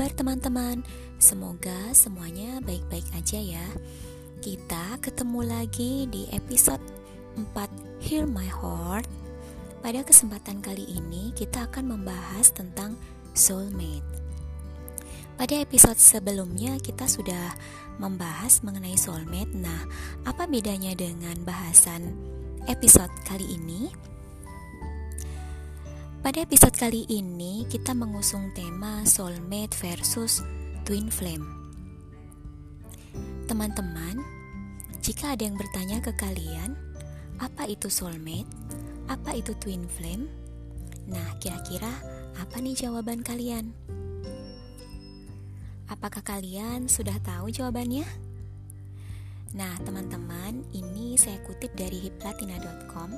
kabar teman-teman? Semoga semuanya baik-baik aja ya. Kita ketemu lagi di episode 4 Hear My Heart. Pada kesempatan kali ini kita akan membahas tentang soulmate. Pada episode sebelumnya kita sudah membahas mengenai soulmate. Nah, apa bedanya dengan bahasan episode kali ini? Pada episode kali ini kita mengusung tema soulmate versus twin flame. Teman-teman, jika ada yang bertanya ke kalian, apa itu soulmate? Apa itu twin flame? Nah, kira-kira apa nih jawaban kalian? Apakah kalian sudah tahu jawabannya? Nah, teman-teman, ini saya kutip dari hiplatina.com.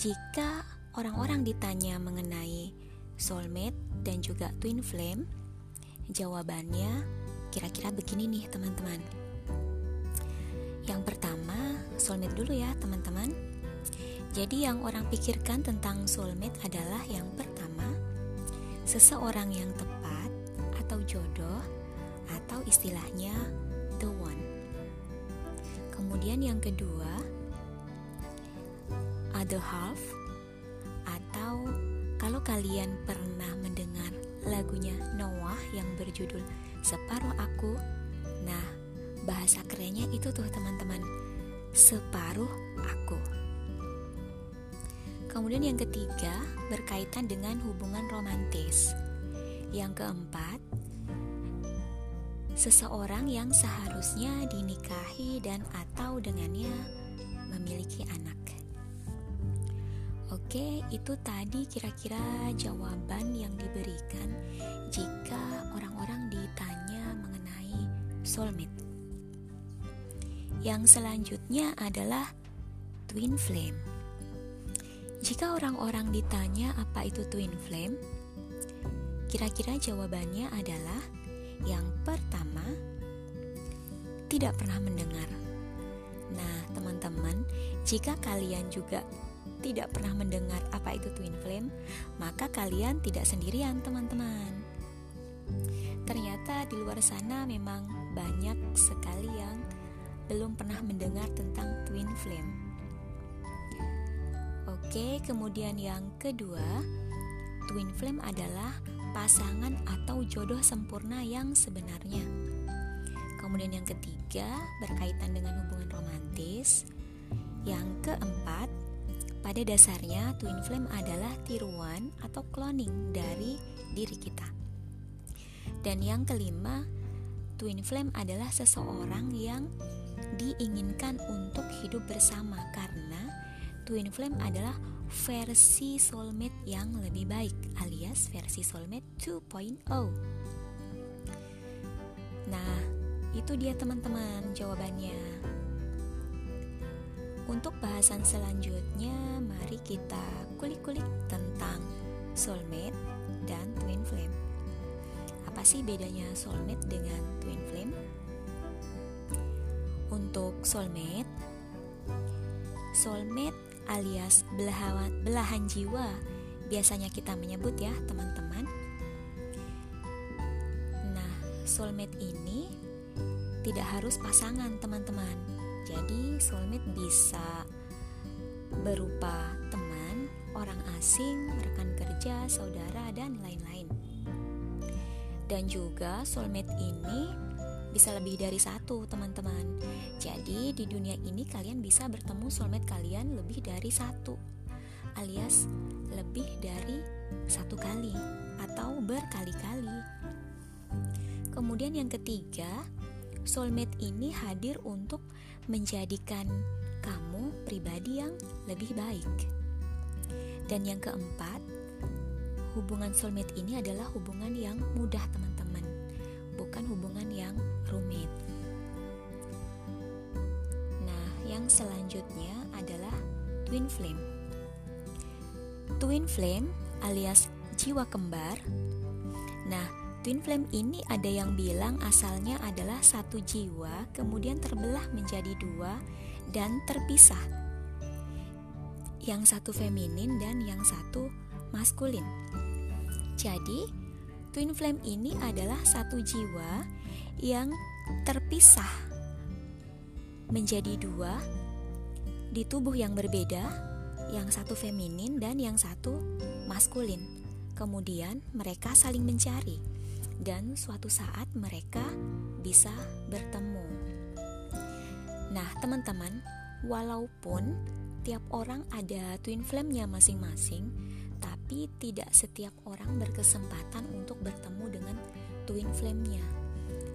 Jika orang-orang ditanya mengenai soulmate dan juga twin flame, jawabannya kira-kira begini nih teman-teman. Yang pertama, soulmate dulu ya teman-teman. Jadi yang orang pikirkan tentang soulmate adalah yang pertama, seseorang yang tepat atau jodoh atau istilahnya the one. Kemudian yang kedua, other half atau kalau kalian pernah mendengar lagunya Noah yang berjudul Separuh Aku, nah bahasa kerennya itu tuh teman-teman, separuh aku. Kemudian yang ketiga berkaitan dengan hubungan romantis. Yang keempat, seseorang yang seharusnya dinikahi dan atau dengannya memiliki anak. Oke, itu tadi kira-kira jawaban yang diberikan jika orang-orang ditanya mengenai soulmate. Yang selanjutnya adalah twin flame. Jika orang-orang ditanya apa itu twin flame, kira-kira jawabannya adalah yang pertama, tidak pernah mendengar. Nah, teman-teman, jika kalian juga tidak pernah mendengar apa itu twin flame, maka kalian tidak sendirian, teman-teman. Ternyata di luar sana memang banyak sekali yang belum pernah mendengar tentang twin flame. Oke, kemudian yang kedua, twin flame adalah pasangan atau jodoh sempurna yang sebenarnya. Kemudian yang ketiga, berkaitan dengan hubungan romantis. Yang keempat, pada dasarnya, twin flame adalah tiruan atau cloning dari diri kita. Dan yang kelima, twin flame adalah seseorang yang diinginkan untuk hidup bersama karena twin flame adalah versi soulmate yang lebih baik alias versi soulmate 2.0. Nah, itu dia teman-teman jawabannya. Untuk bahasan selanjutnya, mari kita kulik-kulik tentang soulmate dan twin flame. Apa sih bedanya soulmate dengan twin flame? Untuk soulmate, soulmate alias belahan, belahan jiwa biasanya kita menyebut ya teman-teman. Nah, soulmate ini tidak harus pasangan teman-teman jadi soulmate bisa berupa teman, orang asing, rekan kerja, saudara, dan lain-lain. Dan juga soulmate ini bisa lebih dari satu teman-teman. Jadi di dunia ini kalian bisa bertemu soulmate kalian lebih dari satu, alias lebih dari satu kali atau berkali-kali. Kemudian yang ketiga, soulmate ini hadir untuk menjadikan kamu pribadi yang lebih baik. Dan yang keempat, hubungan soulmate ini adalah hubungan yang mudah, teman-teman, bukan hubungan yang rumit. Nah, yang selanjutnya adalah twin flame. Twin flame alias jiwa kembar. Twin flame ini ada yang bilang asalnya adalah satu jiwa, kemudian terbelah menjadi dua dan terpisah. Yang satu feminin dan yang satu maskulin. Jadi, twin flame ini adalah satu jiwa yang terpisah menjadi dua di tubuh yang berbeda, yang satu feminin dan yang satu maskulin. Kemudian mereka saling mencari dan suatu saat mereka bisa bertemu. Nah, teman-teman, walaupun tiap orang ada twin flame-nya masing-masing, tapi tidak setiap orang berkesempatan untuk bertemu dengan twin flame-nya.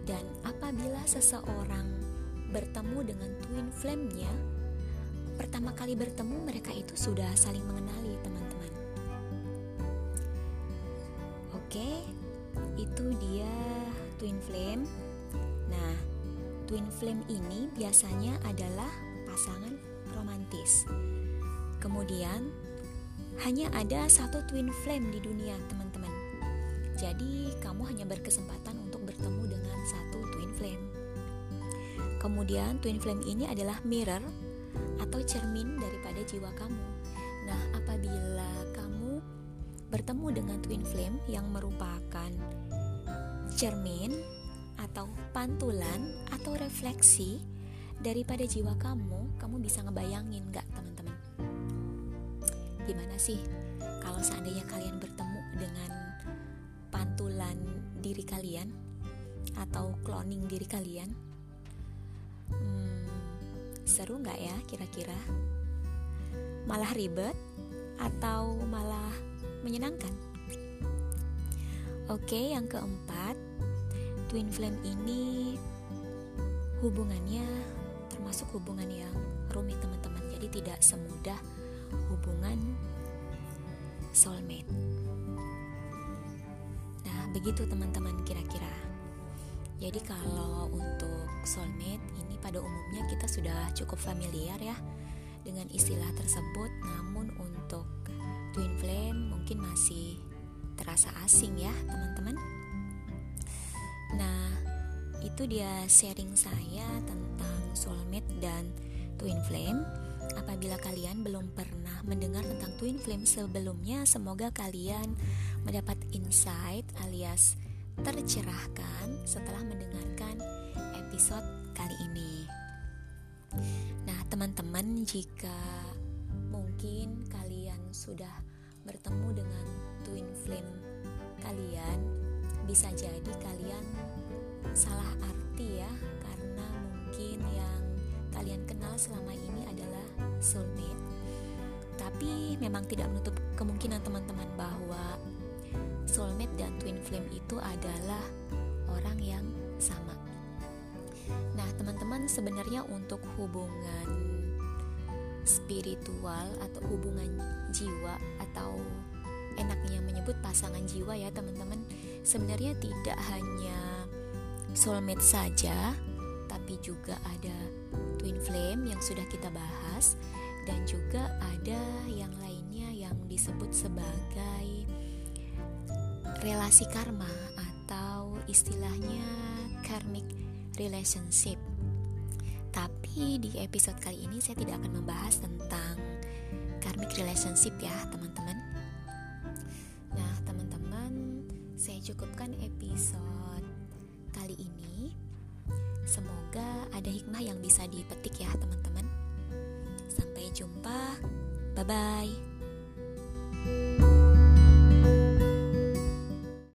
Dan apabila seseorang bertemu dengan twin flame-nya, pertama kali bertemu mereka itu sudah saling mengenali, teman-teman. Oke, itu dia twin flame. Nah, twin flame ini biasanya adalah pasangan romantis. Kemudian hanya ada satu twin flame di dunia, teman-teman. Jadi, kamu hanya berkesempatan untuk bertemu dengan satu twin flame. Kemudian, twin flame ini adalah mirror atau cermin daripada jiwa kamu. Bertemu dengan twin flame yang merupakan cermin atau pantulan atau refleksi daripada jiwa kamu, kamu bisa ngebayangin gak teman-teman? Gimana sih kalau seandainya kalian bertemu dengan pantulan diri kalian atau cloning diri kalian? Hmm, seru nggak ya kira-kira? Malah ribet atau malah menyenangkan? Oke, yang keempat, twin flame ini hubungannya termasuk hubungan yang rumit teman-teman. Jadi tidak semudah hubungan soulmate. Nah, begitu teman-teman kira-kira. Jadi kalau untuk soulmate ini pada umumnya kita sudah cukup familiar ya dengan istilah tersebut, namun untuk twin flame mungkin masih terasa asing ya, teman-teman. Nah, itu dia sharing saya tentang soulmate dan twin flame. Apabila kalian belum pernah mendengar tentang twin flame sebelumnya, semoga kalian mendapat insight alias tercerahkan setelah mendengarkan episode kali ini. Nah, teman-teman, jika mungkin kalian sudah bertemu dengan twin flame kalian, bisa jadi kalian salah arti ya, karena mungkin yang kalian kenal selama ini adalah soulmate. Tapi memang tidak menutup kemungkinan teman-teman bahwa soulmate dan twin flame itu adalah orang yang sama. Nah, teman-teman sebenarnya untuk hubungan spiritual atau hubungan jiwa atau enaknya menyebut pasangan jiwa ya, teman-teman, sebenarnya tidak hanya soulmate saja, tapi juga ada twin flame yang sudah kita bahas dan juga ada yang lainnya yang disebut sebagai relasi karma atau istilahnya karmic relationship. Tapi di episode kali ini saya tidak akan membahas tentang karmic relationship ya, teman-teman. Nah, teman-teman, saya cukupkan episode kali ini. Semoga ada hikmah yang bisa dipetik ya, teman-teman. Sampai jumpa. Bye bye.